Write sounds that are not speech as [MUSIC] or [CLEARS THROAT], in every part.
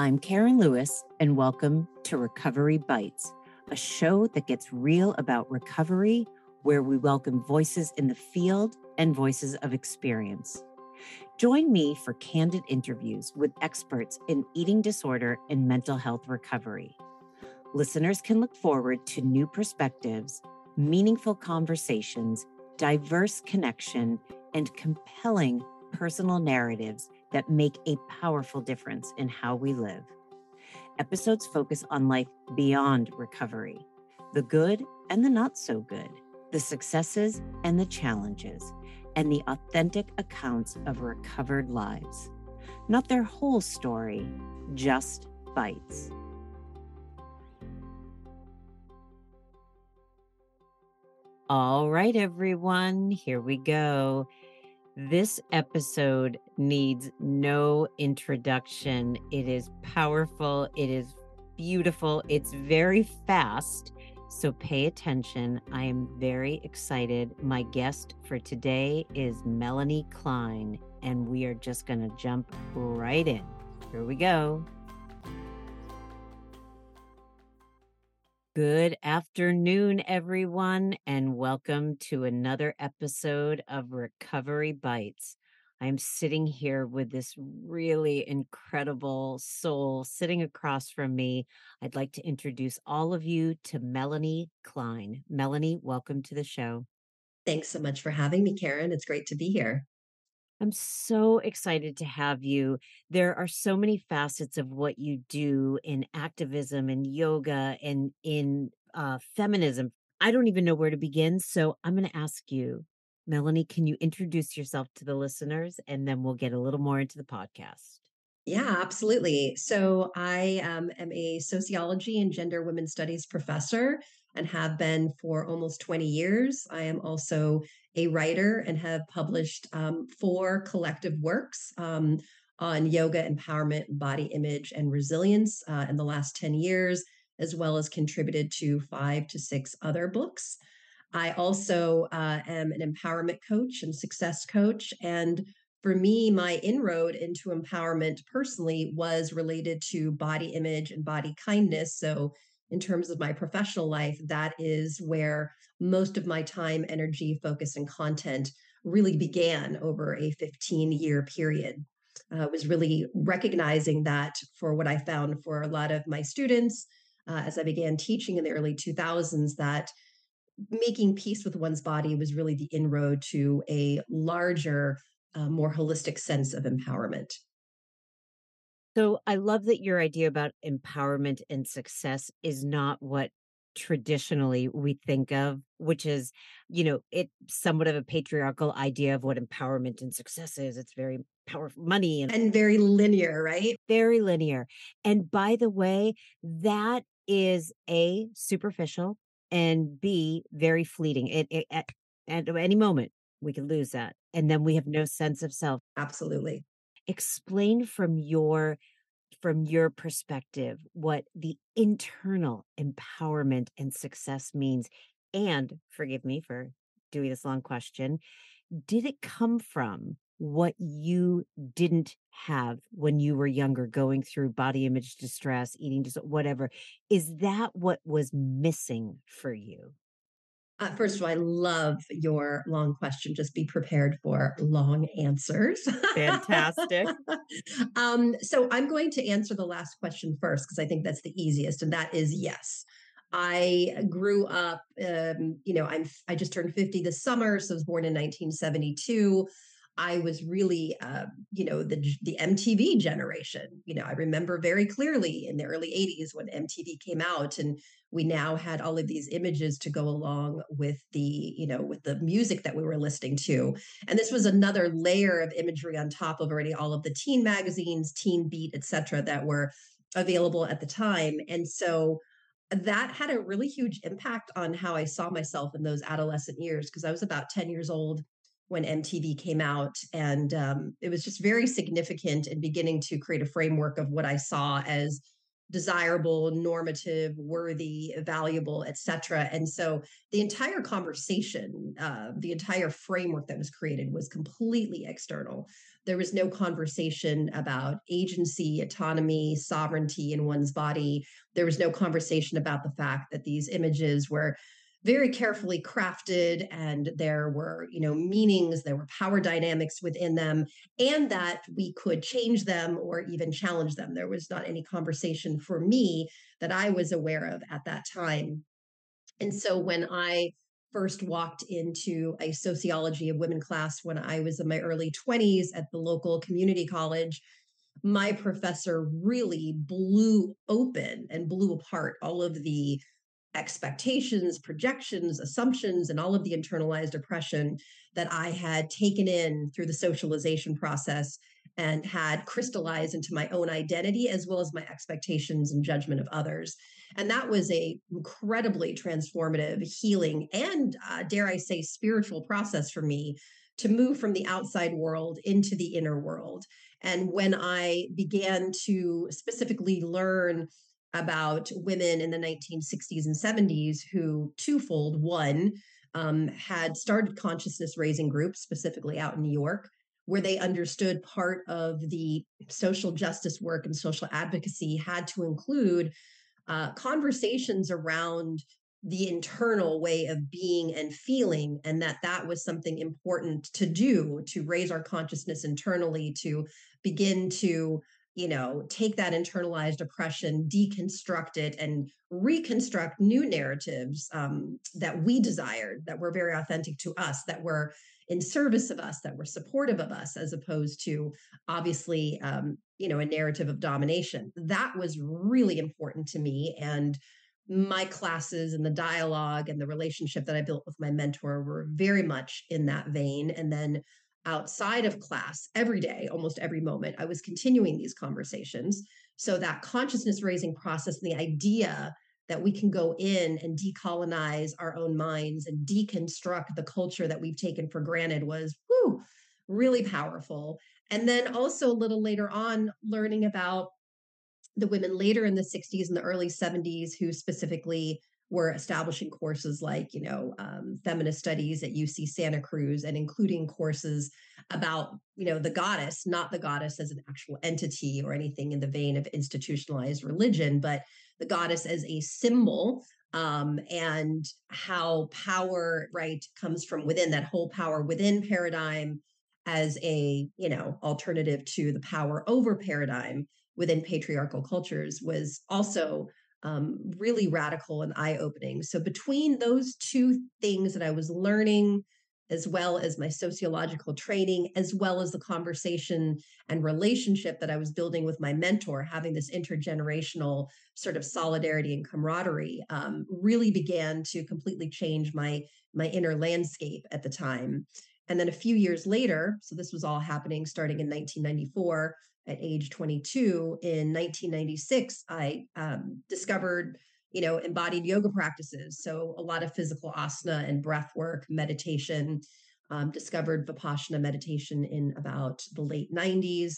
I'm Karen Lewis, and welcome to Recovery Bites, a show that gets real about recovery, where we welcome voices in the field and voices of experience. Join me for candid interviews with experts in eating disorder and mental health recovery. Listeners can look forward to new perspectives, meaningful conversations, diverse connection, and compelling personal narratives that make a powerful difference in how we live. Episodes focus on life beyond recovery, the good and the not so good, the successes and the challenges, and the authentic accounts of recovered lives. Not their whole story, just bites. All right, everyone, here we go. This episode needs no introduction. It is powerful, it is beautiful, it's very fast. So pay attention. I am very excited. My guest for today is Melanie Klein, and we are just going to jump right in. Here we go. Good afternoon, everyone, and welcome to another episode of Recovery Bites. I'm sitting here with this really incredible soul sitting across from me. I'd like to introduce all of you to Melanie Klein. Melanie, welcome to the show. Thanks so much for having me, Karen. It's great to be here. I'm so excited to have you. There are so many facets of what you do in activism and yoga and in uh, feminism. I don't even know where to begin. So I'm going to ask you, Melanie, can you introduce yourself to the listeners and then we'll get a little more into the podcast? Yeah, absolutely. So I um, am a sociology and gender women studies professor and have been for almost 20 years. I am also a writer and have published um, four collective works um, on yoga, empowerment, body image, and resilience uh, in the last 10 years, as well as contributed to five to six other books. I also uh, am an empowerment coach and success coach. And for me, my inroad into empowerment personally was related to body image and body kindness. So, in terms of my professional life, that is where most of my time, energy, focus, and content really began over a 15 year period. Uh, was really recognizing that for what I found for a lot of my students uh, as I began teaching in the early 2000s, that making peace with one's body was really the inroad to a larger, uh, more holistic sense of empowerment. So I love that your idea about empowerment and success is not what traditionally we think of, which is, you know, it somewhat of a patriarchal idea of what empowerment and success is. It's very powerful money and, and very linear, right? Very linear. And by the way, that is a superficial and b very fleeting. It, it at, at any moment we can lose that, and then we have no sense of self. Absolutely explain from your from your perspective what the internal empowerment and success means and forgive me for doing this long question did it come from what you didn't have when you were younger going through body image distress eating just whatever? Is that what was missing for you uh, first of all, I love your long question. Just be prepared for long answers. Fantastic. [LAUGHS] um, so I'm going to answer the last question first because I think that's the easiest, and that is yes. I grew up, um, you know, I'm I just turned 50 this summer, so I was born in 1972. I was really, uh, you know, the the MTV generation. You know, I remember very clearly in the early '80s when MTV came out, and we now had all of these images to go along with the, you know, with the music that we were listening to. And this was another layer of imagery on top of already all of the teen magazines, Teen Beat, etc that were available at the time. And so that had a really huge impact on how I saw myself in those adolescent years because I was about 10 years old when MTV came out. And um, it was just very significant in beginning to create a framework of what I saw as desirable normative worthy valuable etc and so the entire conversation uh, the entire framework that was created was completely external. There was no conversation about agency autonomy sovereignty in one's body. There was no conversation about the fact that these images were very carefully crafted and there were you know meanings there were power dynamics within them and that we could change them or even challenge them. There was not any conversation for me that i was aware of at that time. And so when i first walked into a sociology of women class when i was in my early 20s at the local community college my professor really blew open and blew apart all of the expectations, projections, assumptions, and all of the internalized oppression that I had taken in through the socialization process and had crystallized into my own identity as well as my expectations and judgment of others. And that was a incredibly transformative, healing, and uh, dare I say, spiritual process for me to move from the outside world into the inner world. And when I began to specifically learn about women in the 1960s and 70s who twofold one um, had started consciousness raising groups specifically out in new york where they understood part of the social justice work and social advocacy had to include uh, conversations around the internal way of being and feeling and that that was something important to do to raise our consciousness internally to begin to you know, take that internalized oppression, deconstruct it, and reconstruct new narratives um, that we desired, that were very authentic to us, that were in service of us, that were supportive of us, as opposed to obviously, um, you know, a narrative of domination. That was really important to me. And my classes and the dialogue and the relationship that I built with my mentor were very much in that vein. And then outside of class every day, almost every moment, I was continuing these conversations. So that consciousness raising process and the idea that we can go in and decolonize our own minds and deconstruct the culture that we've taken for granted was whew, really powerful. And then also a little later on, learning about the women later in the 60s and the early 70s who specifically were establishing courses like, you know, um, feminist studies at UC Santa Cruz and including courses about, you know, the goddess, not the goddess as an actual entity or anything in the vein of institutionalized religion, but the goddess as a symbol um, and how power, right, comes from within that whole power within paradigm as a, you know, alternative to the power over paradigm within patriarchal cultures was also um, really radical and eye opening. So, between those two things that I was learning, as well as my sociological training, as well as the conversation and relationship that I was building with my mentor, having this intergenerational sort of solidarity and camaraderie, um, really began to completely change my my inner landscape at the time. And then a few years later, so this was all happening starting in 1994, at age 22 in 1996 i um, discovered you know embodied yoga practices. So a lot of physical asana and breath work meditation um, discovered vipassana meditation in about the late 90s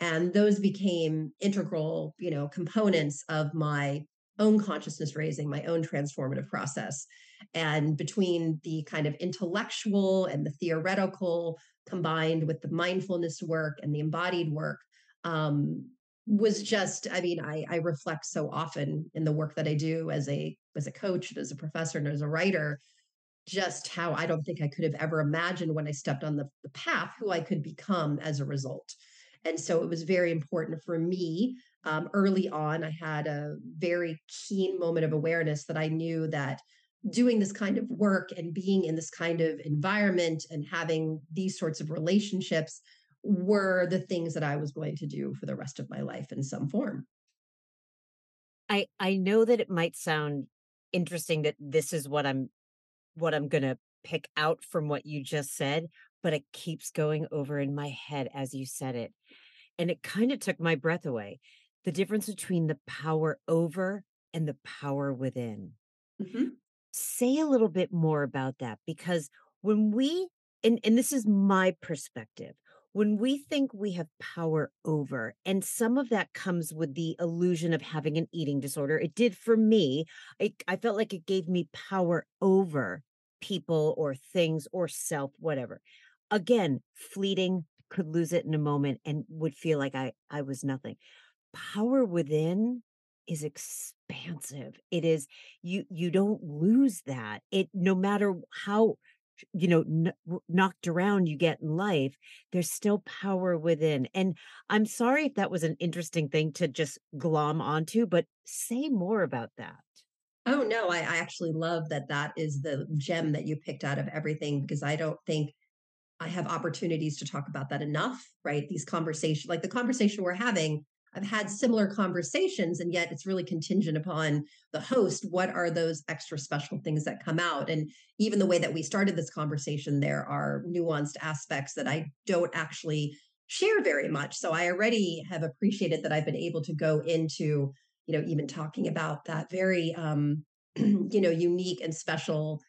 and those became integral you know components of my own consciousness raising my own transformative process. And between the kind of intellectual and the theoretical combined with the mindfulness work and the embodied work um, was just i mean I, I reflect so often in the work that i do as a as a coach and as a professor and as a writer just how i don't think i could have ever imagined when i stepped on the, the path who i could become as a result. And so it was very important for me um, early on i had a very keen moment of awareness that i knew that doing this kind of work and being in this kind of environment and having these sorts of relationships were the things that I was going to do for the rest of my life in some form. I I know that it might sound interesting that this is what I'm what I'm going to pick out from what you just said, but it keeps going over in my head as you said it. And it kind of took my breath away. The difference between the power over and the power within. Mm-hmm. Say a little bit more about that because when we and, and this is my perspective when we think we have power over, and some of that comes with the illusion of having an eating disorder. It did for me. I, I felt like it gave me power over people or things or self, whatever. Again, fleeting, could lose it in a moment and would feel like I I was nothing. Power within is expansive. It is you you don't lose that. It no matter how you know n- knocked around you get in life there's still power within and i'm sorry if that was an interesting thing to just glom onto but say more about that. Oh no I, I actually love that that is the gem that you picked out of everything because i don't think i have opportunities to talk about that enough right? These conversations like the conversation we're having I've had similar conversations, and yet it's really contingent upon the host. What are those extra special things that come out? And even the way that we started this conversation, there are nuanced aspects that I don't actually share very much. So I already have appreciated that I've been able to go into, you know, even talking about that very, um, [CLEARS THROAT] you know, unique and special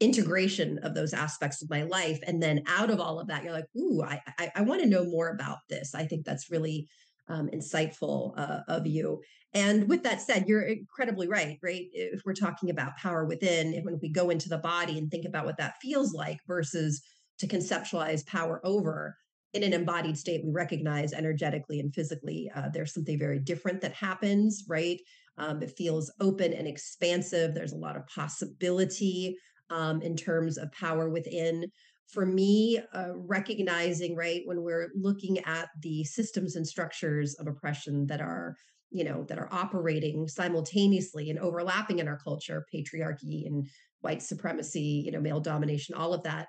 integration of those aspects of my life and then out of all of that you're like ooh i i, I want to know more about this i think that's really um, insightful uh, of you. And with that said, you're incredibly right, right? If we're talking about power within, when we go into the body and think about what that feels like versus to conceptualize power over, in an embodied state, we recognize energetically and physically uh, there's something very different that happens, right? Um, it feels open and expansive. There's a lot of possibility um, in terms of power within for me, uh, recognizing, right, when we're looking at the systems and structures of oppression that are, you know, that are operating simultaneously and overlapping in our culture, patriarchy and white supremacy, you know, male domination, all of that.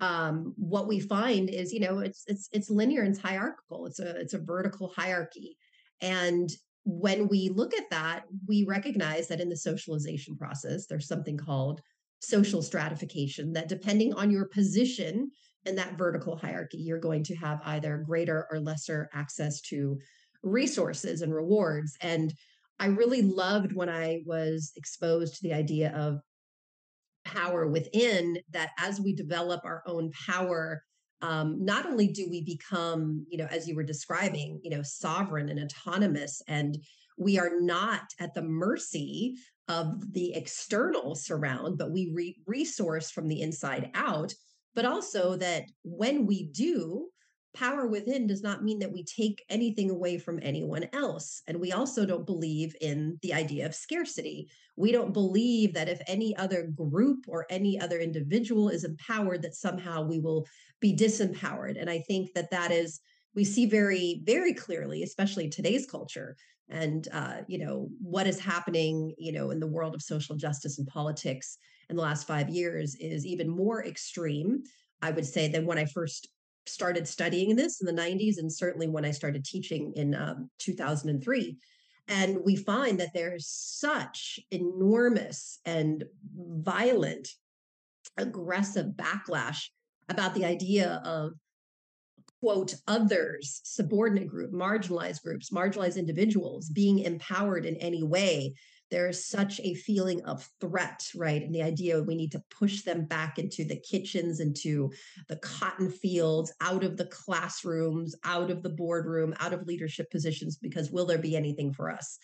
Um, what we find is, you know, it's it's it's linear and it's hierarchical. It's a it's a vertical hierarchy, and when we look at that, we recognize that in the socialization process, there's something called social stratification that depending on your position in that vertical hierarchy, you're going to have either greater or lesser access to resources and rewards. And I really loved when I was exposed to the idea of power within that as we develop our own power um, not only do we become you know as you were describing you know sovereign and autonomous and we are not at the mercy of the external surround, but we re- resource from the inside out. But also that when we do, power within does not mean that we take anything away from anyone else. And we also don't believe in the idea of scarcity. We don't believe that if any other group or any other individual is empowered, that somehow we will be disempowered. And I think that that is, we see very, very clearly, especially today's culture, and uh, you know what is happening you know in the world of social justice and politics in the last five years is even more extreme i would say than when i first started studying this in the 90s and certainly when i started teaching in um, 2003 and we find that there's such enormous and violent aggressive backlash about the idea of quote others subordinate group marginalized groups marginalized individuals being empowered in any way there's such a feeling of threat right? And the idea we need to push them back into the kitchens into the cotton fields out of the classrooms out of the boardroom out of leadership positions because will there be anything for us?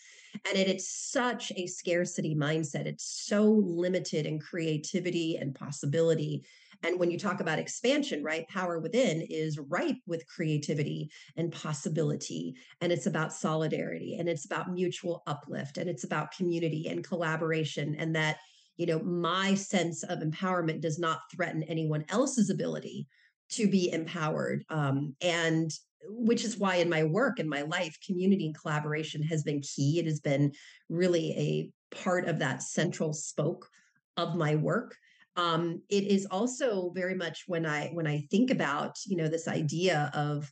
And it, it's such a scarcity mindset. It's so limited in creativity and possibility and when you talk about expansion, right, power within is ripe with creativity and possibility. And it's about solidarity and it's about mutual uplift and it's about community and collaboration. And that, you know, my sense of empowerment does not threaten anyone else's ability to be empowered. Um, and which is why in my work in my life, community and collaboration has been key. It has been really a part of that central spoke of my work um, it is also very much when i when i think about you know this idea of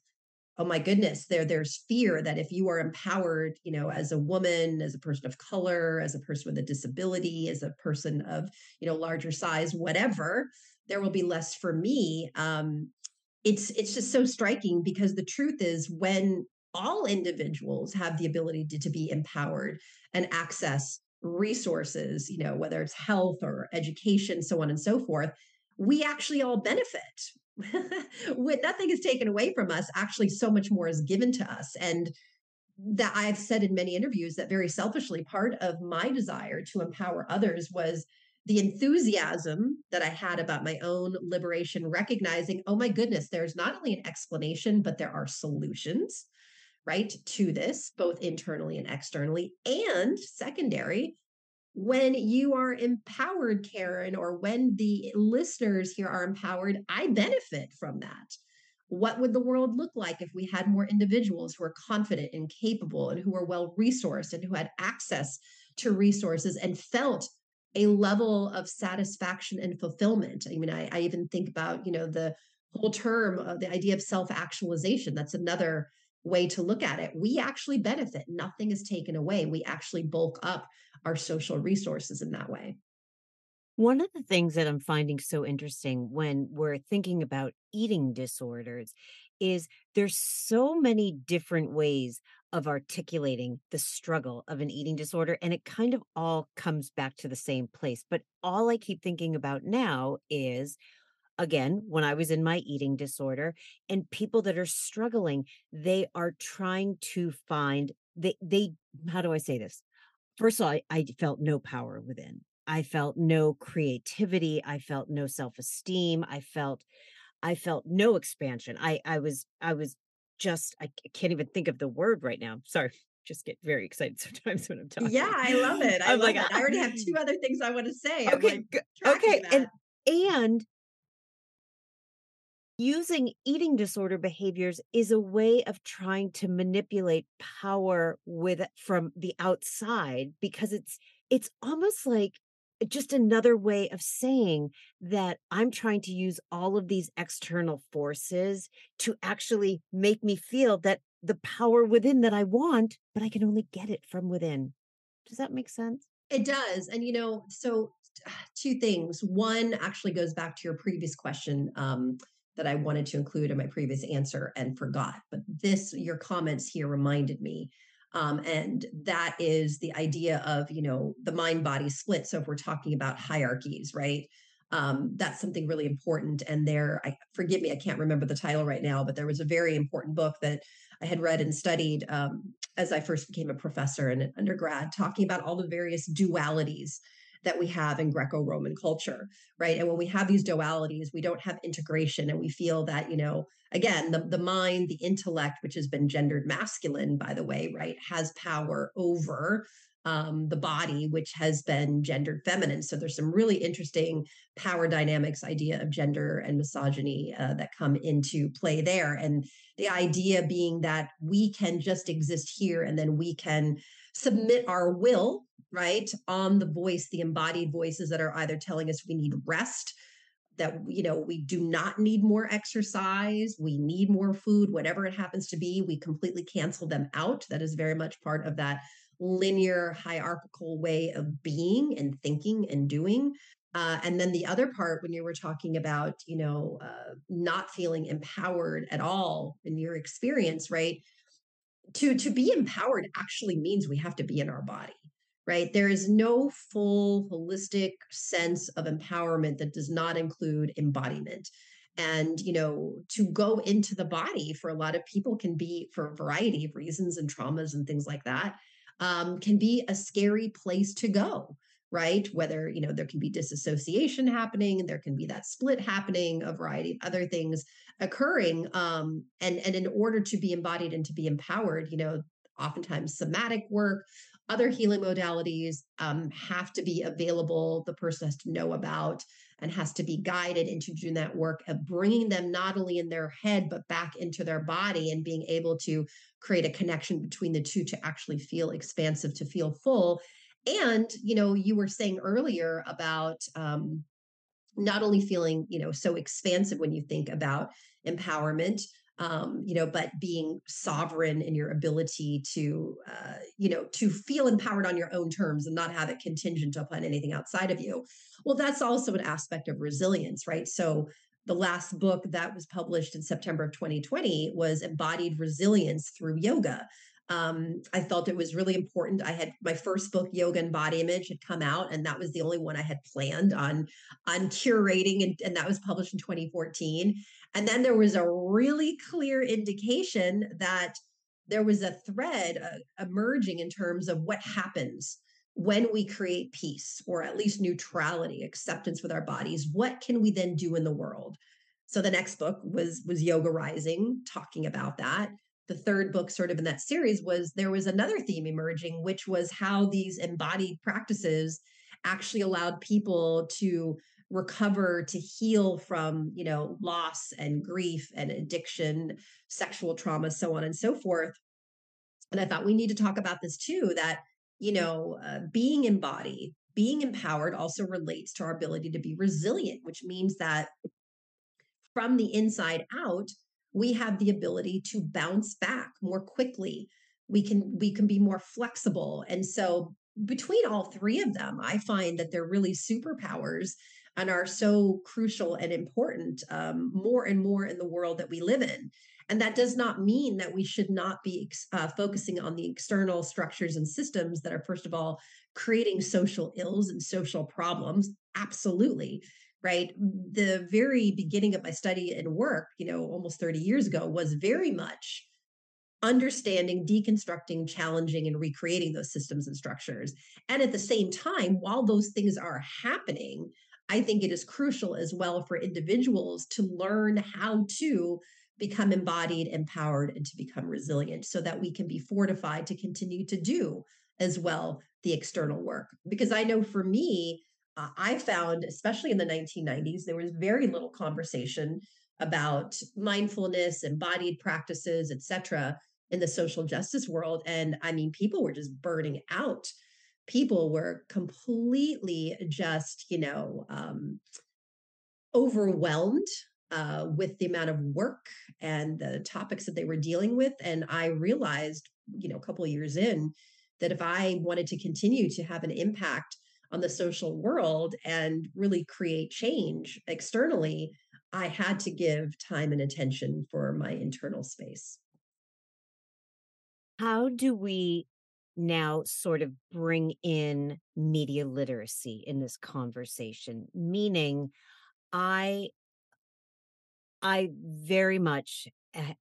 oh my goodness there there's fear that if you are empowered you know as a woman as a person of color as a person with a disability as a person of you know larger size whatever there will be less for me um it's it's just so striking because the truth is when all individuals have the ability to, to be empowered and access resources, you know, whether it's health or education, so on and so forth, we actually all benefit. [LAUGHS] when nothing is taken away from us, actually so much more is given to us. And that I've said in many interviews that very selfishly, part of my desire to empower others was the enthusiasm that I had about my own liberation, recognizing, oh my goodness, there's not only an explanation, but there are solutions, right, to this, both internally and externally. And secondary, when you are empowered, Karen, or when the listeners here are empowered, I benefit from that. What would the world look like if we had more individuals who are confident and capable and who are well resourced and who had access to resources and felt a level of satisfaction and fulfillment? I mean, I, I even think about, you know, the whole term of the idea of self actualization. That's another way to look at it. We actually benefit, nothing is taken away. We actually bulk up our social resources in that way. One of the things that I'm finding so interesting when we're thinking about eating disorders is there's so many different ways of articulating the struggle of an eating disorder and it kind of all comes back to the same place. But all I keep thinking about now is again when i was in my eating disorder and people that are struggling they are trying to find they they how do i say this first of all, I, I felt no power within. I felt no creativity. I felt no self-esteem. I felt I felt no expansion. I I was I was just I can't even think of the word right now. Sorry. [LAUGHS] Just get very excited [LAUGHS] sometimes when I'm talking. Yeah, I love it. I am like, it. I already have ah! two other things I want to say. Okay, like okay, and and using eating disorder behaviors is a way of trying to manipulate power with from the outside because it's it's almost like just another way of saying that I'm trying to use all of these external forces to actually make me feel that the power within that I want, but I can only get it from within. Does that make sense? It does. And, you know, so two things. One actually goes back to your previous question. Um, that I wanted to include in my previous answer and forgot. But this, your comments here reminded me. Um, and that is the idea of, you know, the mind body split. So if we're talking about hierarchies, right? Um, that's something really important. And there, I forgive me, I can't remember the title right now, but there was a very important book that I had read and studied um, as I first became a professor and an undergrad, talking about all the various dualities that we have in Greco-Roman culture, right? And when we have these dualities, we don't have integration and we feel that, you know, again, the, the mind, the intellect, which has been gendered masculine, by the way, right, has power over um, the body, which has been gendered feminine. So there's some really interesting power dynamics, idea of gender and misogyny uh, that come into play there. And the idea being that we can just exist here and then we can submit our will right on the voice the embodied voices that are either telling us we need rest that you know we do not need more exercise we need more food whatever it happens to be we completely cancel them out. That is very much part of that linear hierarchical way of being and thinking and doing. Uh, and then the other part when you were talking about you know uh, not feeling empowered at all in your experience right to to be empowered actually means we have to be in our body right? There is no full holistic sense of empowerment that does not include embodiment. And you know to go into the body for a lot of people can be for a variety of reasons and traumas and things like that um, can be a scary place to go right? Whether you know there can be disassociation happening there can be that split happening a variety of other things occurring um, and and in order to be embodied and to be empowered you know oftentimes somatic work other healing modalities um, have to be available the person has to know about and has to be guided into doing that work of bringing them not only in their head but back into their body and being able to create a connection between the two to actually feel expansive to feel full and you know you were saying earlier about um, not only feeling you know so expansive when you think about empowerment um, you know but being sovereign in your ability to uh, you know to feel empowered on your own terms and not have it contingent upon anything outside of you. Well that's also an aspect of resilience right? So the last book that was published in September of 2020 was Embodied Resilience Through Yoga um, I felt it was really important. I had my first book, Yoga and Body Image, had come out, and that was the only one I had planned on on curating, and, and that was published in 2014. And then there was a really clear indication that there was a thread uh, emerging in terms of what happens when we create peace or at least neutrality acceptance with our bodies what can we then do in the world so the next book was was yoga rising talking about that the third book sort of in that series was there was another theme emerging which was how these embodied practices actually allowed people to recover to heal from you know loss and grief and addiction sexual trauma so on and so forth. And i thought we need to talk about this too that you know uh, being embodied being empowered also relates to our ability to be resilient which means that from the inside out we have the ability to bounce back more quickly. We can we can be more flexible. And so between all three of them i find that they're really superpowers and are so crucial and important um, more and more in the world that we live in. And that does not mean that we should not be uh, focusing on the external structures and systems that are first of all creating social ills and social problems. Absolutely right? The very beginning of my study and work you know almost 30 years ago was very much understanding deconstructing challenging and recreating those systems and structures. And at the same time while those things are happening i think it is crucial as well for individuals to learn how to become embodied empowered and to become resilient so that we can be fortified to continue to do as well the external work. Because i know for me uh, I found, especially in the 1990s, there was very little conversation about mindfulness, embodied practices, etc., in the social justice world. And I mean, people were just burning out. People were completely just, you know, um, overwhelmed uh, with the amount of work and the topics that they were dealing with. And I realized, you know, a couple of years in, that if I wanted to continue to have an impact on the social world and really create change externally, I had to give time and attention for my internal space. How do we now sort of bring in media literacy in this conversation? Meaning, I I very much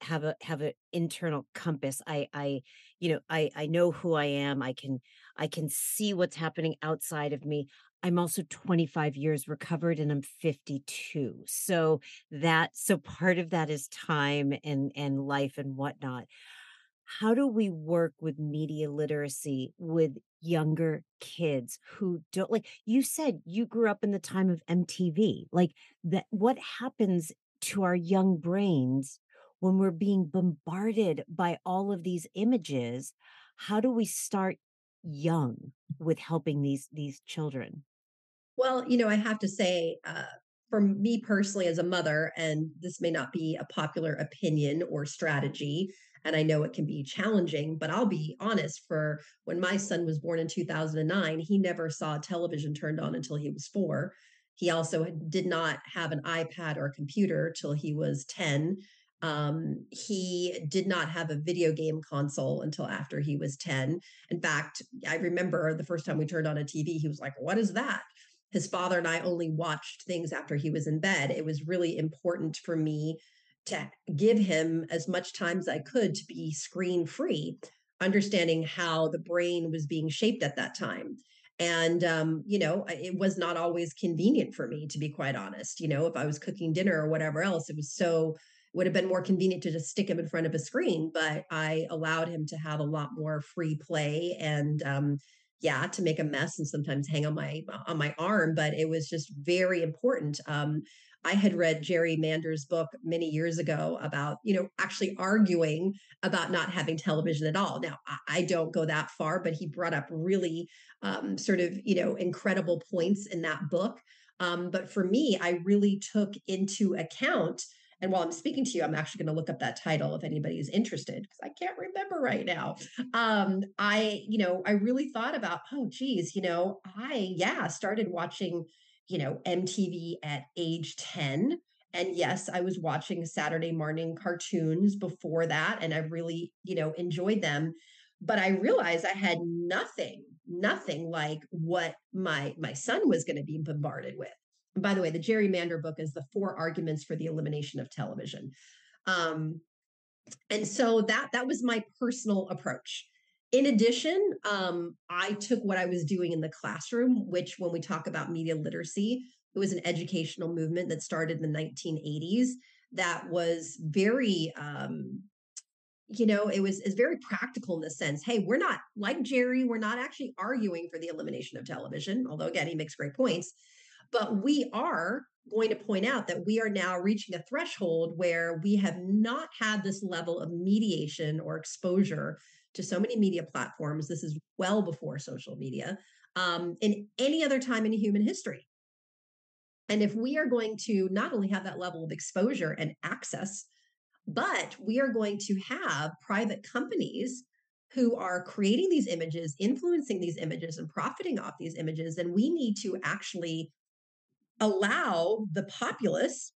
have a have an internal compass i i you know i i know who i am i can i can see what's happening outside of me. I'm also 25 years recovered and i'm 52 so that so part of that is time and and life and whatnot. How do we work with media literacy with younger kids who don't like you said you grew up in the time of MTV like that what happens to our young brains when we're being bombarded by all of these images? How do we start young with helping these these children? Well you know i have to say uh, for me personally as a mother and this may not be a popular opinion or strategy and i know it can be challenging but i'll be honest for when my son was born in 2009 he never saw television turned on until he was 4 he also did not have an ipad or a computer till he was 10 um, he did not have a video game console until after he was 10. In fact, I remember the first time we turned on a TV, he was like, What is that? His father and I only watched things after he was in bed. It was really important for me to give him as much time as I could to be screen free, understanding how the brain was being shaped at that time. And, um, you know, it was not always convenient for me, to be quite honest. You know, if I was cooking dinner or whatever else, it was so would have been more convenient to just stick him in front of a screen, but I allowed him to have a lot more free play and um, yeah, to make a mess and sometimes hang on my on my arm. But it was just very important. Um, I had read Jerry Mander's book many years ago about, you know, actually arguing about not having television at all. Now, I don't go that far, but he brought up really um, sort of, you know, incredible points in that book. Um, but for me, I really took into account and while I'm speaking to you, I'm actually going to look up that title if anybody is interested because I can't remember right now. Um, I, you know, I really thought about, oh, geez, you know, I, yeah, started watching, you know, MTV at age 10. And yes, I was watching Saturday morning cartoons before that, and I really, you know, enjoyed them. But I realized I had nothing, nothing like what my my son was going to be bombarded with by the way, the Jerry Mander book is the four arguments for the elimination of television. Um, and so that that was my personal approach. In addition, um, I took what I was doing in the classroom, which when we talk about media literacy, it was an educational movement that started in the 1980s that was very um, you know, it was is very practical in the sense, hey, we're not like Jerry, we're not actually arguing for the elimination of television, although again, he makes great points. But we are going to point out that we are now reaching a threshold where we have not had this level of mediation or exposure to so many media platforms. This is well before social media um, in any other time in human history. And if we are going to not only have that level of exposure and access but we are going to have private companies who are creating these images, influencing these images, and profiting off these images. then we need to actually allow the populace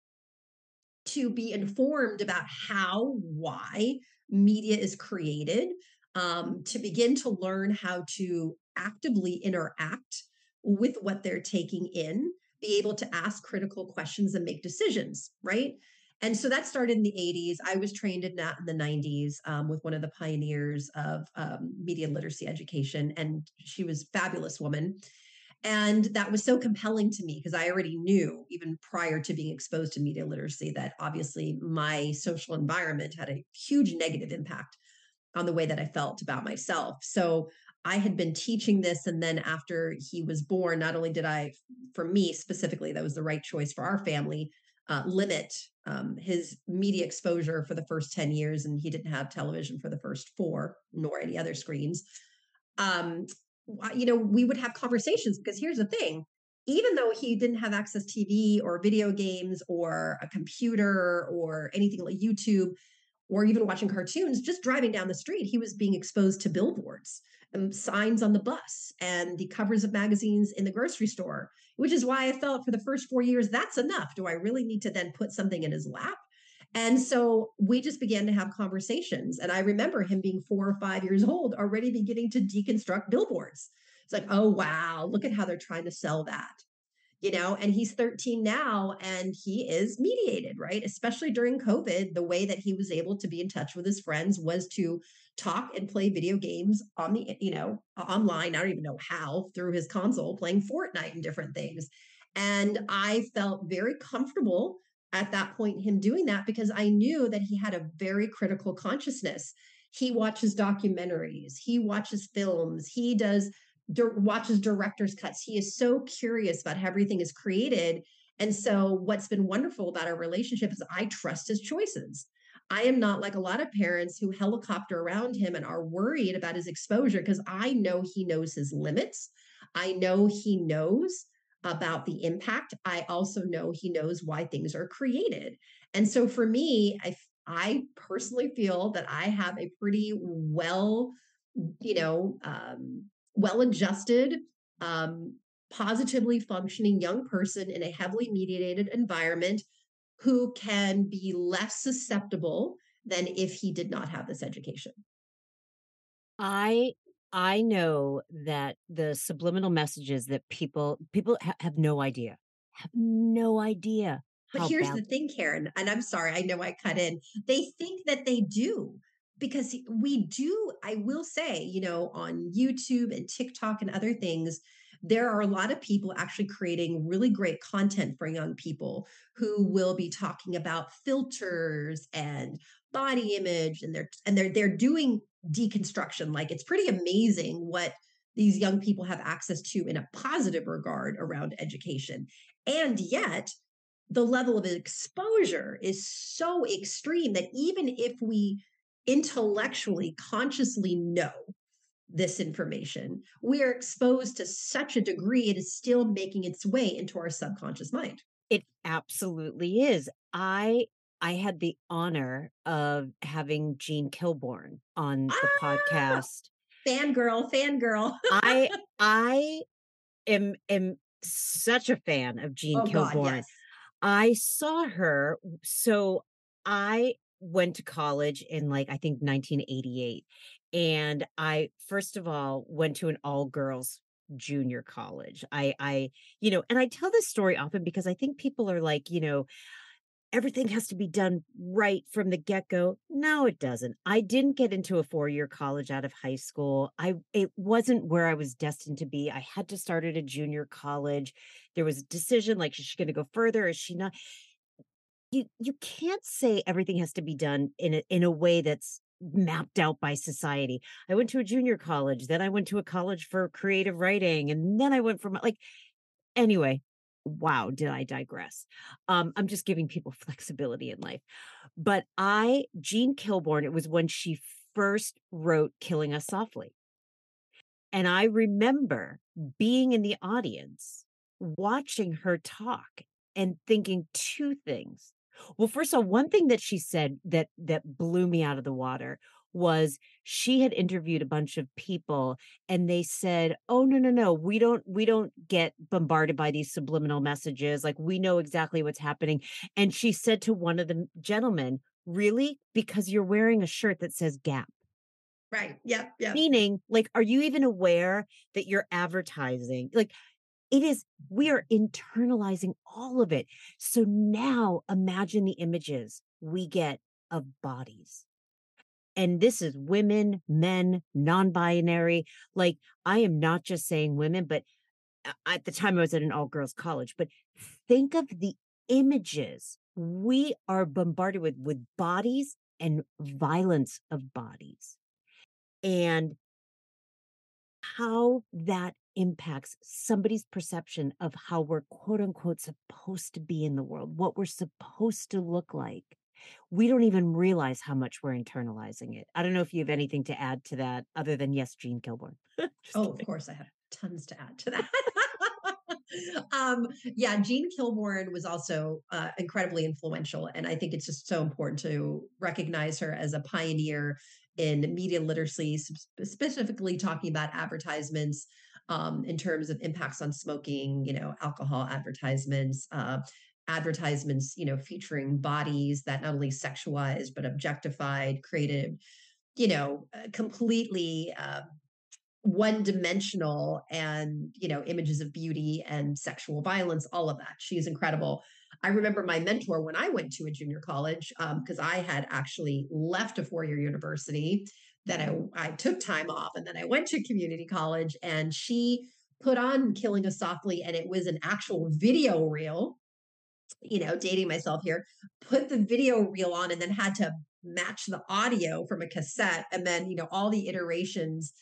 to be informed about how, why media is created, um, to begin to learn how to actively interact with what they're taking in, be able to ask critical questions and make decisions, right? And so that started in the 80s. I was trained in that in the 90s um, with one of the pioneers of um, media literacy education. And she was a fabulous woman. And that was so compelling to me because I already knew, even prior to being exposed to media literacy, that obviously my social environment had a huge negative impact on the way that I felt about myself. So I had been teaching this. And then after he was born, not only did I, for me specifically, that was the right choice for our family, uh, limit um, his media exposure for the first 10 years, and he didn't have television for the first four, nor any other screens. Um, you know, we would have conversations because here's the thing even though he didn't have access TV or video games or a computer or anything like YouTube or even watching cartoons, just driving down the street, he was being exposed to billboards and signs on the bus and the covers of magazines in the grocery store which is why I felt for the first four years, that's enough. Do I really need to then put something in his lap? And so we just began to have conversations. And I remember him being four or five years old, already beginning to deconstruct billboards. It's like, oh, wow, look at how they're trying to sell that you know, and he's 13 now and he is mediated, right? Especially during COVID, the way that he was able to be in touch with his friends was to talk and play video games on the, you know, online. I don't even know how through his console playing Fortnite and different things. And I felt very comfortable at that point, him doing that because I knew that he had a very critical consciousness. He watches documentaries, he watches films, he does watches director's cuts. He is so curious about how everything is created. And so, what's been wonderful about our relationship is I trust his choices. I am not like a lot of parents who helicopter around him and are worried about his exposure because I know he knows his limits. I know he knows about the impact. I also know he knows why things are created. And so for me, I I personally feel that I have a pretty well, you know, um, well adjusted, um, positively functioning young person in a heavily mediated environment who can be less susceptible than if he did not have this education. I I know that the subliminal messages that people people ha- have no idea have no idea. But here's bad- the thing, Karen, and I'm sorry, I know I cut in. They think that they do because we do, I will say, you know, on YouTube and TikTok and other things, there are a lot of people actually creating really great content for young people who will be talking about filters and body image and they're and they're they're doing deconstruction like it's pretty amazing what these young people have access to in a positive regard around education and yet the level of exposure is so extreme that even if we intellectually, consciously know this information, we are exposed to such a degree, it is still making its way into our subconscious mind. It absolutely is. I I had the honor of having Jean Kilbourne on the ah, podcast. Fangirl, fangirl. I [LAUGHS] I am am such a fan of Jean oh, Kilbourne. God, yes. I saw her so I went to college in like I think 1988 and I first of all went to an all girls junior college. I I you know, and I tell this story often because I think people are like, you know, everything has to be done right from the get-go. No, it doesn't. I didn't get into a four-year college out of high school. I it wasn't where I was destined to be. I had to start at a junior college. There was a decision like is she going to go further? Is she not? You you can't say everything has to be done in a in a way that's mapped out by society. I went to a junior college, then I went to a college for creative writing, and then I went from like anyway, wow, did I digress? Um, I'm just giving people [LAUGHS] flexibility in life. But I, Jean Kilbourne, it was when she first wrote Killing Us Softly. And I remember being in the audience, watching her talk and thinking two things. Well, first of all, one thing that she said that that blew me out of the water was she had interviewed a bunch of people and they said, "Oh no, no, no. We don't we don't get bombarded by these subliminal messages. Like we know exactly what's happening." And she said to one of the gentlemen, "Really? Because you're wearing a shirt that says Gap." Right. Yeah. Yeah. Meaning, like, are you even aware that you're advertising? Like, it is, we are internalizing all of it. So now imagine the images we get of bodies. And this is women, men, non binary. Like, I am not just saying women, but uh, at the time I was at an all girls college, but think of the images we are bombarded with, with bodies and violence of bodies. And how that impacts somebody's perception of how we're quote unquote supposed to be in the world, what we're supposed to look like. We don't even realize how much we're internalizing it. I don't know if you have anything to add to that other than yes, Jean Kilbourne. [LAUGHS] oh, kidding. of course I have tons to add to that. [LAUGHS] um, yeah, Jean Kilbourne was also uh, incredibly influential. And I think it's just so important to recognize her as a pioneer in media literacy, specifically talking about advertisements um, in terms of impacts on smoking, you know, alcohol advertisements, uh, advertisements, you know, featuring bodies that not only sexualized but objectified, created, you know, uh, completely uh, one dimensional and, you know, images of beauty and sexual violence, all of that. She's incredible. I remember my mentor when I went to a junior college, because um, I had actually left a four year university then I, I took time off and then I went to community college and she put on Killing Us Softly and it was an actual video reel, you know, dating myself here, put the video reel on and then had to match the audio from a cassette and then, you know, all the iterations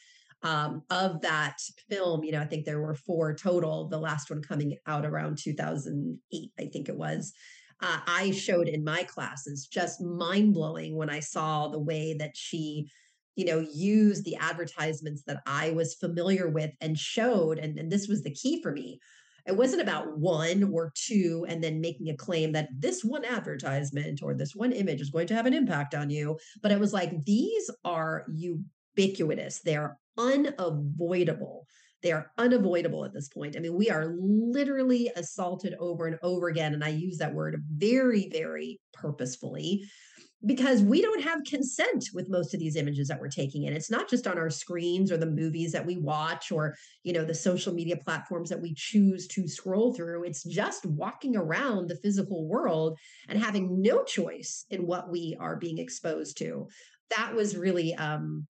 um, of that film, you know, I think there were four total, the last one coming out around 2008, I think it was. Uh, I showed in my classes just mind blowing when I saw the way that she you know used the advertisements that i was familiar with and showed and, and this was the key for me it wasn't about one or two and then making a claim that this one advertisement or this one image is going to have an impact on you but it was like these are ubiquitous they're unavoidable they are unavoidable at this point. I mean, we are literally assaulted over and over again. And I use that word very, very purposefully because we don't have consent with most of these images that we're taking and it's not just on our screens or the movies that we watch or you know the social media platforms that we choose to scroll through. It's just walking around the physical world and having no choice in what we are being exposed to. That was really um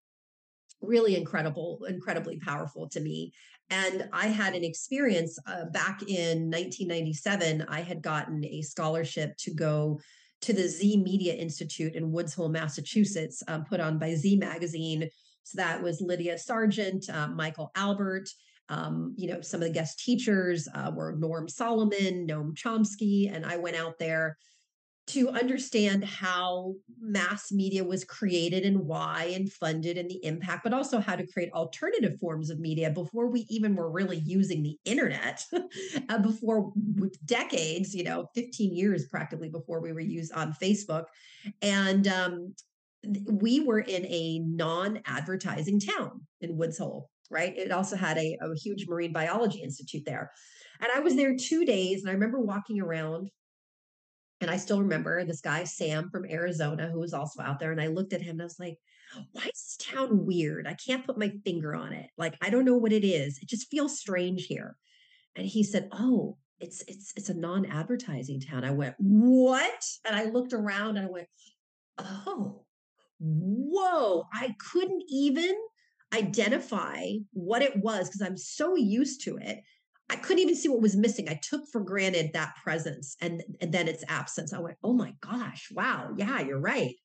really incredible incredibly powerful to me. And i had an experience uh, back in 1997 i had gotten a scholarship to go to the Z Media Institute in Woods Hole, Massachusetts, um, put on by Z Magazine. So that was Lydia Sargent, uh, Michael Albert. Um, you know, some of the guest teachers uh, were Norm Solomon, Noam Chomsky, and I went out there to understand how mass media was created and why and funded and the impact, but also how to create alternative forms of media before we even were really using the internet, [LAUGHS] uh, before decades, you know, 15 years practically before we were used on Facebook. And um, we were in a non advertising town in Woods Hole, right? It also had a, a huge marine biology institute there. And I was there two days, and I remember walking around And I still remember this guy, Sam from Arizona, who was also out there. And I looked at him and I was like, why is this town weird? I can't put my finger on it. Like, I don't know what it is. It just feels strange here. And he said, Oh, it's it's it's a non-advertising town. I went, What? And I looked around and I went, Oh, whoa. I couldn't even identify what it was because I'm so used to it. I couldn't even see what was missing. I took for granted that presence and, and then its absence. I went, oh my gosh, wow, yeah, you're right.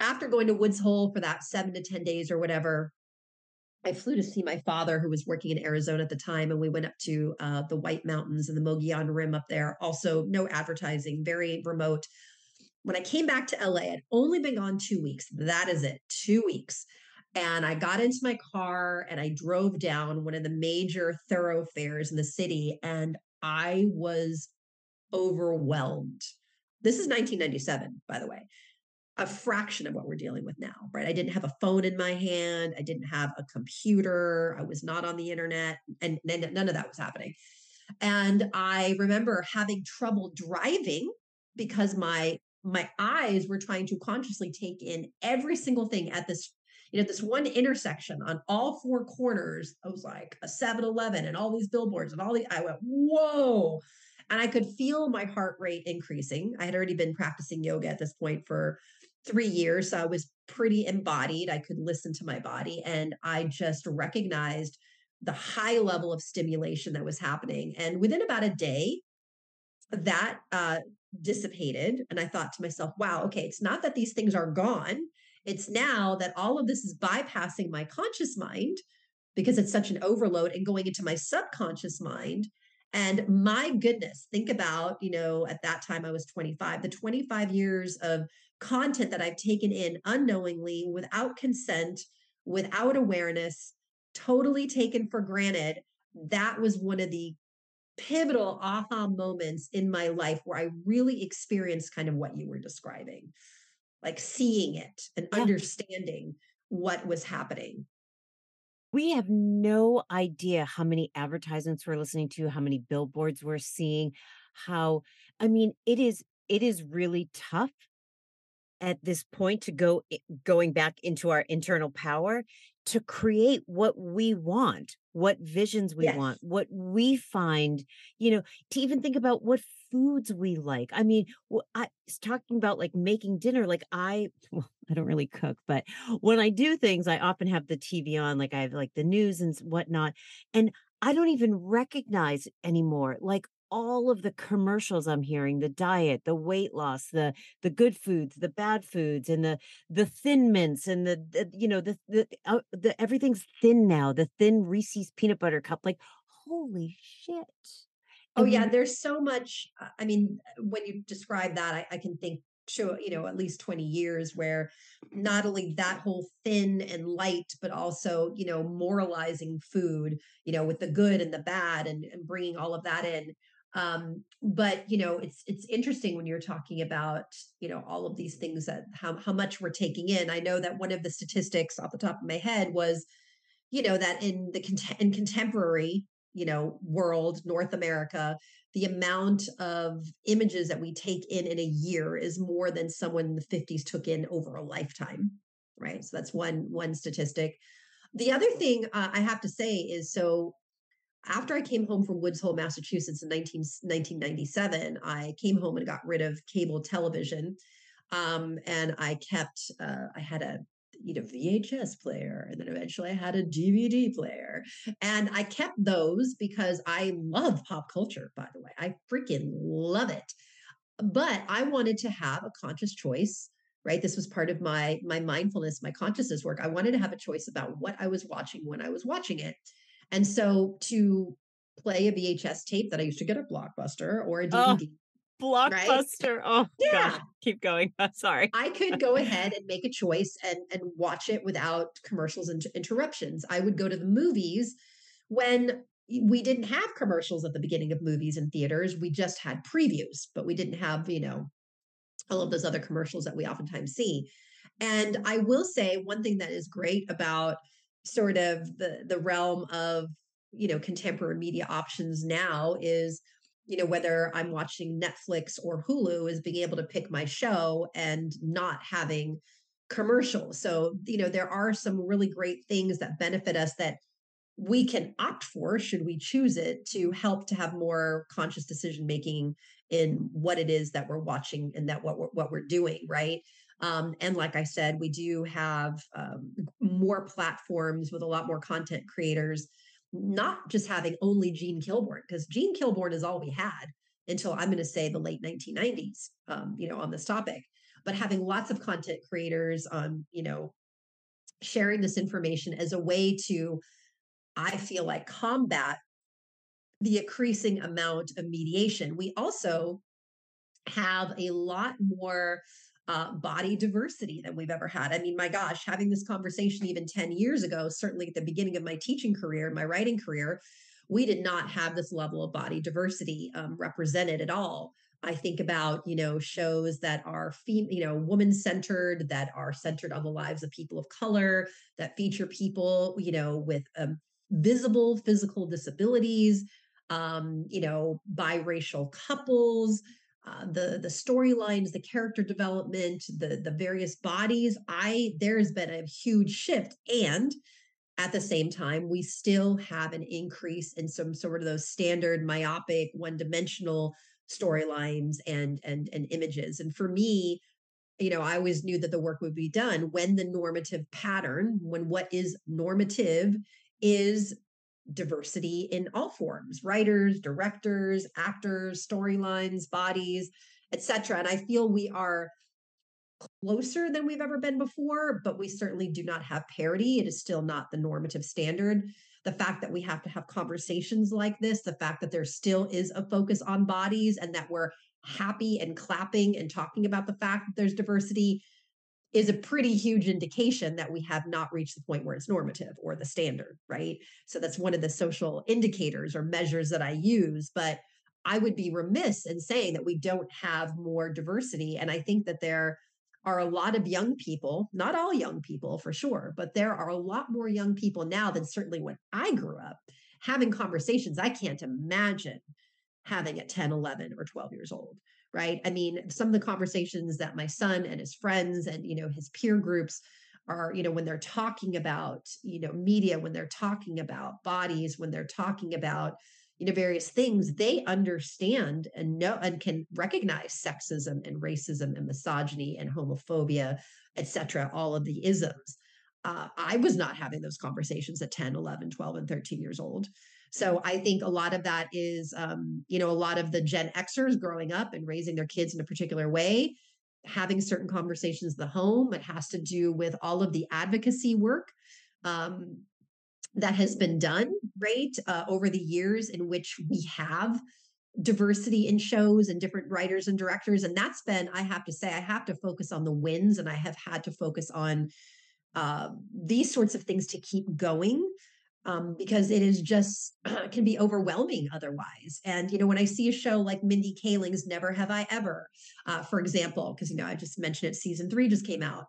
After going to Woods Hole for that seven to 10 days or whatever, I flew to see my father, who was working in Arizona at the time, and we went up to uh, the White Mountains and the Mogollon Rim up there. Also, no advertising, very remote. When I came back to LA, I'd only been gone two weeks. That is it, two weeks. And I got into my car and I drove down one of the major thoroughfares in the city, and I was overwhelmed. This is 1997, by the way a fraction of what we're dealing with now, right? I didn't have a phone in my hand. I didn't have a computer. I was not on the internet, and none of that was happening. And I remember having trouble driving because my my eyes were trying to consciously take in every single thing at this you know this one intersection on all four corners i was like a 7-eleven and all these billboards and all the i went whoa and i could feel my heart rate increasing i had already been practicing yoga at this point for three years. So I was pretty embodied. I could listen to my body and I just recognized the high level of stimulation that was happening. And within about a day, that uh, dissipated. And I thought to myself, wow, okay, it's not that these things are gone. It's now that all of this is bypassing my conscious mind because it's such an overload and going into my subconscious mind. And my goodness, think about, you know, at that time I was 25, the 25 years of content that I've taken in unknowingly without consent, without awareness, totally taken for granted. That was one of the pivotal aha moments in my life where I really experienced kind of what you were describing, like seeing it and yeah. understanding what was happening. We have no idea how many advertisements we're listening to, how many billboards we're seeing, how, I mean, it is, it is really tough at this point to go going back into our internal power to create what we want what visions we yes. want what we find you know to even think about what foods we like i mean i was talking about like making dinner like i [LAUGHS] well, i don't really cook but when i do things i often have the tv on like i have like the news and whatnot and i don't even recognize anymore like all of the commercials I'm hearing, the diet, the weight loss, the the good foods, the bad foods, and the the thin mints, and the, the you know the the, uh, the everything's thin now. The thin Reese's peanut butter cup, like holy shit. Oh yeah, there's so much. Uh, I mean, when you describe that, I, I can think show you know at least 20 years where not only that whole thin and light but also you know moralizing food you know with the good and the bad and, and bringing all of that in um, but you know it's it's interesting when you're talking about you know all of these things that how, how much we're taking in i know that one of the statistics off the top of my head was you know that in the in contemporary you know world north america the amount of images that we take in in a year is more than someone in the 50s took in over a lifetime right so that's one one statistic the other thing uh, i have to say is so after I came home from Woods Hole, Massachusetts in 19, 1997, I came home and got rid of cable television. Um, and I kept, uh, I had a, you know, VHS player, and then eventually I had a DVD player. And I kept those because I love pop culture, by the way. I freaking love it. But I wanted to have a conscious choice right this was part of my my mindfulness my consciousness work i wanted to have a choice about what i was watching when i was watching it and so to play a VHS tape that I used to get at Blockbuster or a DVD. Oh, Blockbuster. Right? Oh, yeah. Gosh. Keep going. I'm [LAUGHS] sorry. I could go ahead and make a [LAUGHS] choice and, and watch it without commercials and interruptions. I would go to the movies when we didn't have commercials at the beginning of movies and theaters. We just had previews, but we didn't have, you know, all of those other commercials that we oftentimes see. And I will say one thing that is great about sort of the the realm of you know contemporary media options now is you know, whether I'm watching Netflix or Hulu, is being able to pick my show and not having commercials. So, you know, there are some really great things that benefit us that we can opt for, should we choose it, to help to have more conscious decision making in what it is that we're watching and that what we're, what we're doing, right? Um, and like I said, we do have um, more platforms with a lot more content creators, not just having only Jean Kilbourne, because Jean Kilbourne is all we had until I'm going to say the late 1990s, um, you know, on this topic. But having lots of content creators on, you know, sharing this information as a way to, I feel like, combat the increasing amount of mediation. We also have a lot more uh, body diversity than we've ever had. I mean, my gosh, having this conversation even 10 years ago, certainly at the beginning of my teaching career, and my writing career, we did not have this level of body diversity um, represented at all. I think about, you know, shows that are, fem- you know, woman centered, that are centered on the lives of people of color, that feature people, you know, with um, visible physical disabilities, um, you know, biracial couples, uh, the the storylines, the character development, the the various bodies. I there's been a huge shift, and at the same time, we still have an increase in some sort of those standard myopic, one dimensional storylines and and and images. And for me, you know, I always knew that the work would be done when the normative pattern, when what is normative is diversity in all forms writers directors actors storylines bodies etc and i feel we are closer than we've ever been before but we certainly do not have parity. It is still not the normative standard. The fact that we have to have conversations like this the fact that there still is a focus on bodies and that we're happy and clapping and talking about the fact that there's diversity is a pretty huge indication that we have not reached the point where it's normative or the standard, right? So that's one of the social indicators or measures that I use. But I would be remiss in saying that we don't have more diversity. And I think that there are a lot of young people, not all young people for sure, but there are a lot more young people now than certainly when I grew up having conversations I can't imagine having at 10, 11, or 12 years old right? I mean, some of the conversations that my son and his friends and, you know, his peer groups are, you know, when they're talking about, you know, media, when they're talking about bodies, when they're talking about, you know, various things, they understand and know and can recognize sexism and racism and misogyny and homophobia, etc., all of the isms. Uh, I was not having those conversations at 10, 11, 12, and 13 years old. So I think a lot of that is, um, you know, a lot of the Gen Xers growing up and raising their kids in a particular way, having certain conversations in the home. It has to do with all of the advocacy work um, that has been done, right, uh, over the years in which we have diversity in shows and different writers and directors. And that's been, I have to say, I have to focus on the wins and I have had to focus on uh, these sorts of things to keep going um, because it is just [CLEARS THROAT] can be overwhelming otherwise. And you know, when I see a show like Mindy Kaling's Never Have I Ever, uh, for example, because you know I just mentioned it, season three just came out.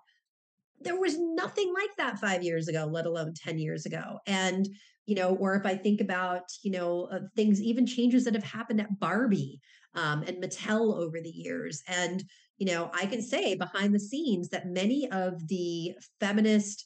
There was nothing like that five years ago, let alone ten years ago. And you know, or if I think about you know uh, things, even changes that have happened at Barbie um, and Mattel over the years, and you know, I can say behind the scenes that many of the feminist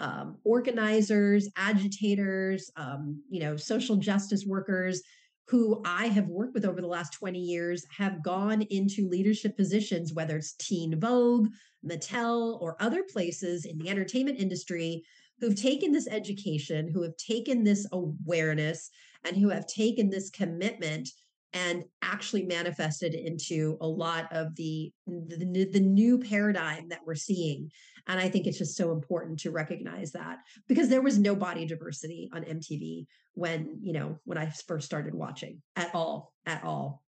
um, organizers, agitators, um, you know, social justice workers who I have worked with over the last 20 years have gone into leadership positions, whether it's Teen Vogue, Mattel, or other places in the entertainment industry, who've taken this education, who have taken this awareness, and who have taken this commitment and actually manifested into a lot of the, the, the new paradigm that we're seeing and i think it's just so important to recognize that because there was no body diversity on mtv when you know when i first started watching at all at all.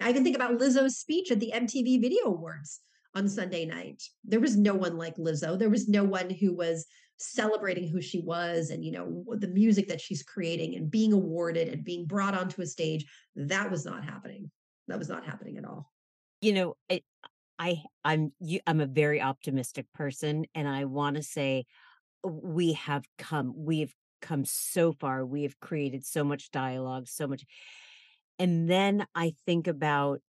I can think about lizzo's speech at the mtv video awards on sunday night. There was no one like lizzo. There was no one who was celebrating who she was and you know the music that she's creating and being awarded and being brought onto a stage. That was not happening. That was not happening at all. You know i i'm you, i'm a very optimistic person and i want to say uh, we have come we've come so far we have created so much dialogue so much And then I think about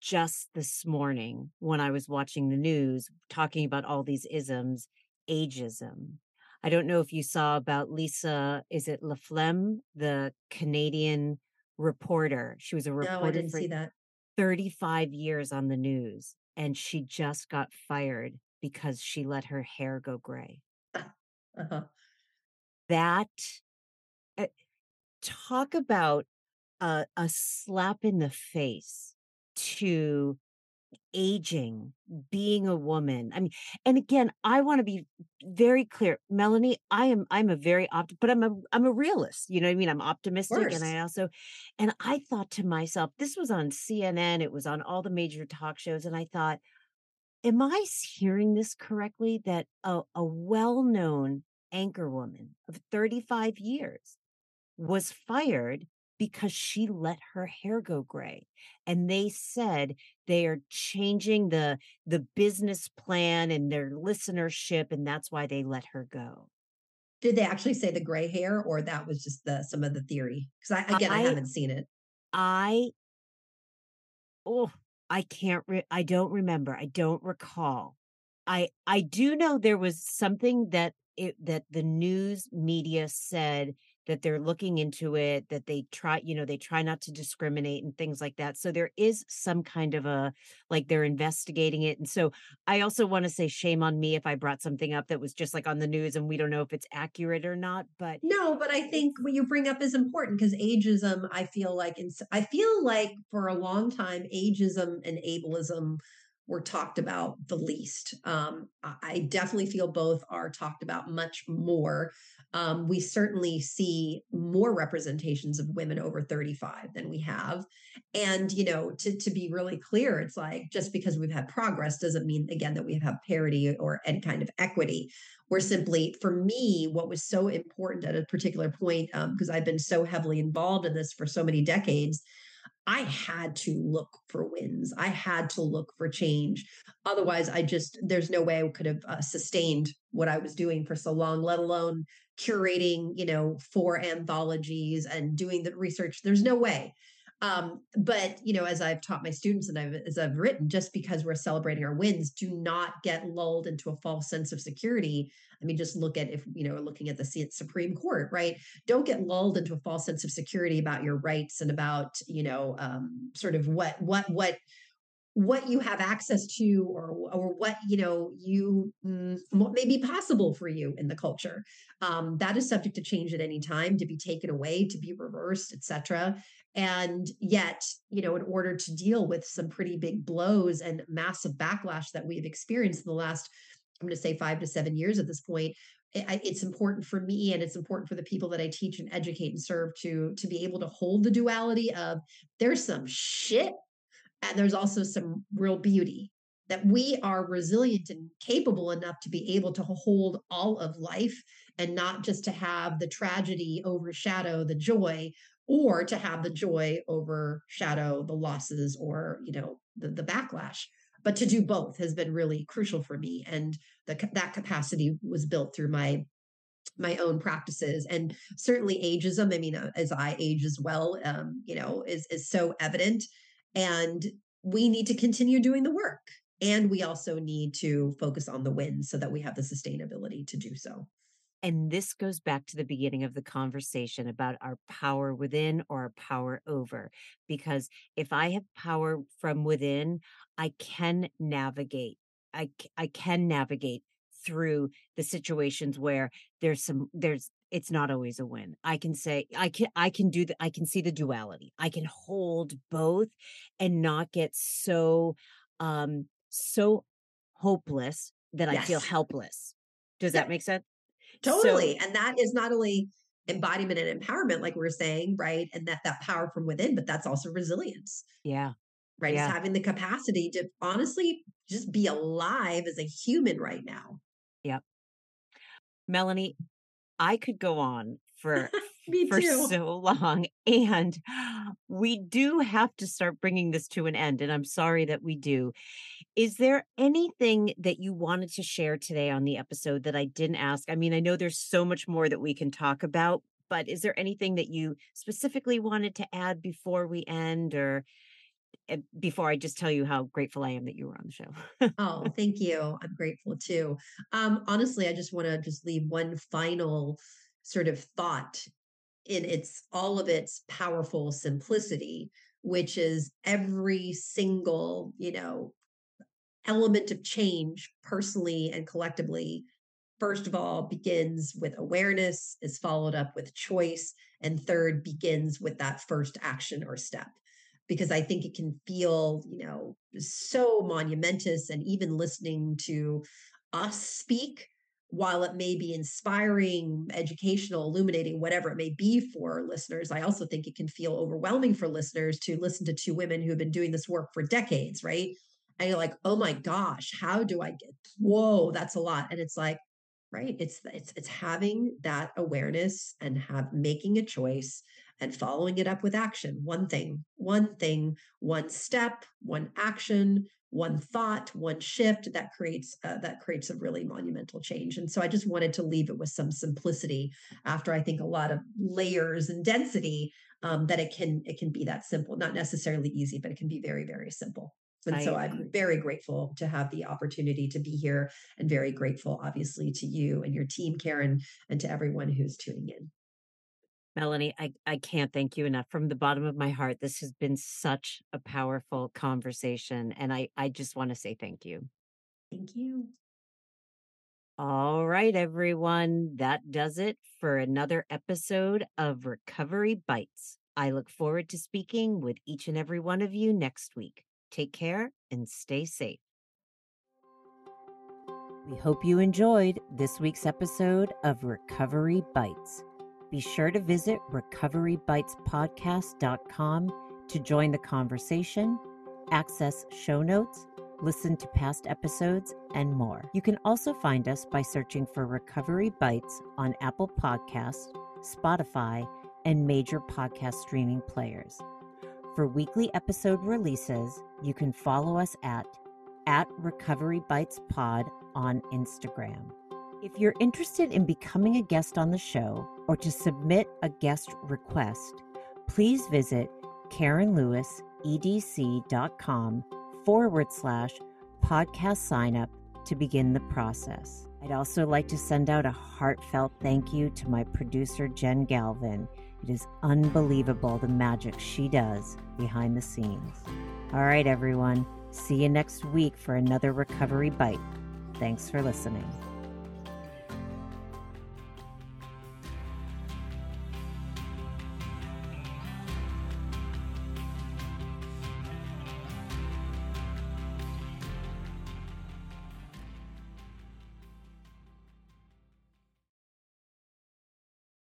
just this morning when I was watching the news talking about all these isms, ageism. I don't know if you saw about Lisa, is it LaFlamme, the Canadian reporter? She was a reporter No, I didn't for see that. 35 years on the news and she just got fired because she let her hair go gray. Uh-huh. That uh, talk about a, a slap in the face to aging, being a woman. I mean, and again, I want to be very clear, Melanie. I am I'm a very opt, but I'm a I'm a realist. You know what I mean? I'm optimistic, and. I also, and I thought to myself, this was on CNN. It was on all the major talk shows, and I thought, am I hearing this correctly? That a, a well-known anchor woman of 35 years was fired because she let her hair go gray and they said they are changing the the business plan and their listenership and that's why they let her go Did they actually say the gray hair or that was just the some of the theory? 'Cause I again, I i haven't seen it. i oh i can't re- i don't remember i don't recall i i do know there was something that it that the news media said that they're looking into it that they try you know they try not to discriminate and things like that. So there is some kind of a like they're investigating it. And so i also want to say shame on me if i brought something up that was just like on the news and we don't know if it's accurate or not but No, but I think what you bring up is important because ageism, I feel like, in, I feel like for a long time, ageism and ableism were talked about the least. Um, I definitely feel both are talked about much more. Um, we certainly see more representations of women over 35 than we have. And, you know, to, to be really clear, it's like just because we've had progress doesn't mean, again, that we have parity or any kind of equity we're simply for me what was so important at a particular point because i've been so heavily involved in this for so many decades i had to look for wins. I had to look for change. Otherwise i just there's no way i could have uh, sustained what i was doing for so long let alone curating you know four anthologies and doing the research. There's no way um, but you know, as I've taught my students and I've as I've written, just because we're celebrating our wins, do not get lulled into a false sense of security. I mean, just look at if you know, looking at the Supreme Court, right? Don't get lulled into a false sense of security about your rights and about you know, um, sort of what what what what you have access to or or what you know you mm, what may be possible for you in the culture um, that is subject to change at any time to be taken away to be reversed etc and yet you know in order to deal with some pretty big blows and massive backlash that we've experienced in the last i'm going to say five to seven years at this point it's important for me and it's important for the people that i teach and educate and serve to to be able to hold the duality of there's some shit and there's also some real beauty that we are resilient and capable enough to be able to hold all of life and not just to have the tragedy overshadow the joy or to have the joy overshadow the losses or you know the, the backlash. But to do both has been really crucial for me and the, that capacity was built through my my own practices and certainly ageism i mean uh, as i age as well um, you know is is so evident and we need to continue doing the work and we also need to focus on the wins so that we have the sustainability to do so And this goes back to the beginning of the conversation about our power within or our power over. Because if I have power from within, I can navigate. I, I can navigate through the situations where there's some, there's, it's not always a win. I can say, I can, I can do the, I can see the duality. I can hold both and not get so, um, so hopeless that I feel helpless. Does that make sense? So, totally and that is not only embodiment and empowerment like we we're saying right and that that power from within but that's also resilience. Yeah, right it's having the capacity to honestly just be alive as a human right now. Yeah. Melanie, I could go on for [LAUGHS] me for too so long and we do have to start bringing this to an end and I'm sorry that we do. Is there anything that you wanted to share today on the episode that I didn't ask? I mean, I know there's so much more that we can talk about, but is there anything that you specifically wanted to add before we end or eh, before I just tell you how grateful I am that you were on the show? oh, thank you. I'm grateful too. Um, honestly, I just want to just leave one final sort of thought in its all of its powerful simplicity, which is every single, you know, element of change personally and collectively first of all begins with awareness is followed up with choice and third begins with that first action or step. Because i think it can feel you know so monumentous and even listening to us speak while it may be inspiring educational illuminating whatever it may be for listeners i also think it can feel overwhelming for listeners to listen to two women who have been doing this work for decades right? And you're like oh my gosh how do i get whoa that's a lot. And it's like right it's it's it's having that awareness and have making a choice and following it up with action. One thing one thing one step one action one thought one shift that creates uh, that creates a really monumental change. And so i just wanted to leave it with some simplicity after i think a lot of layers and density um, that it can it can be that simple. Not necessarily easy but it can be very very simple. And I, so I'm very grateful to have the opportunity to be here and very grateful, obviously, to you and your team, Karen, and to everyone who's tuning in. Melanie, I, I can't thank you enough from the bottom of my heart. This has been such a powerful conversation. And I, I just want to say thank you. Thank you. All right, everyone. That does it for another episode of Recovery Bites. I look forward to speaking with each and every one of you next week. Take care and stay safe. We hope you enjoyed this week's episode of Recovery Bites. Be sure to visit recoverybitespodcast.com to join the conversation, access show notes, listen to past episodes, and more. You can also find us by searching for Recovery Bites on Apple Podcasts, Spotify, and major podcast streaming players. For weekly episode releases, you can follow us at at Recovery Bites Pod on Instagram. If you're interested in becoming a guest on the show or to submit a guest request, please visit KarenLewisEDC.com forward slash podcast sign up to begin the process. I'd also like to send out a heartfelt thank you to my producer, Jen Galvin. It is unbelievable the magic she does behind the scenes. All right, everyone. See you next week for another recovery bite. Thanks for listening.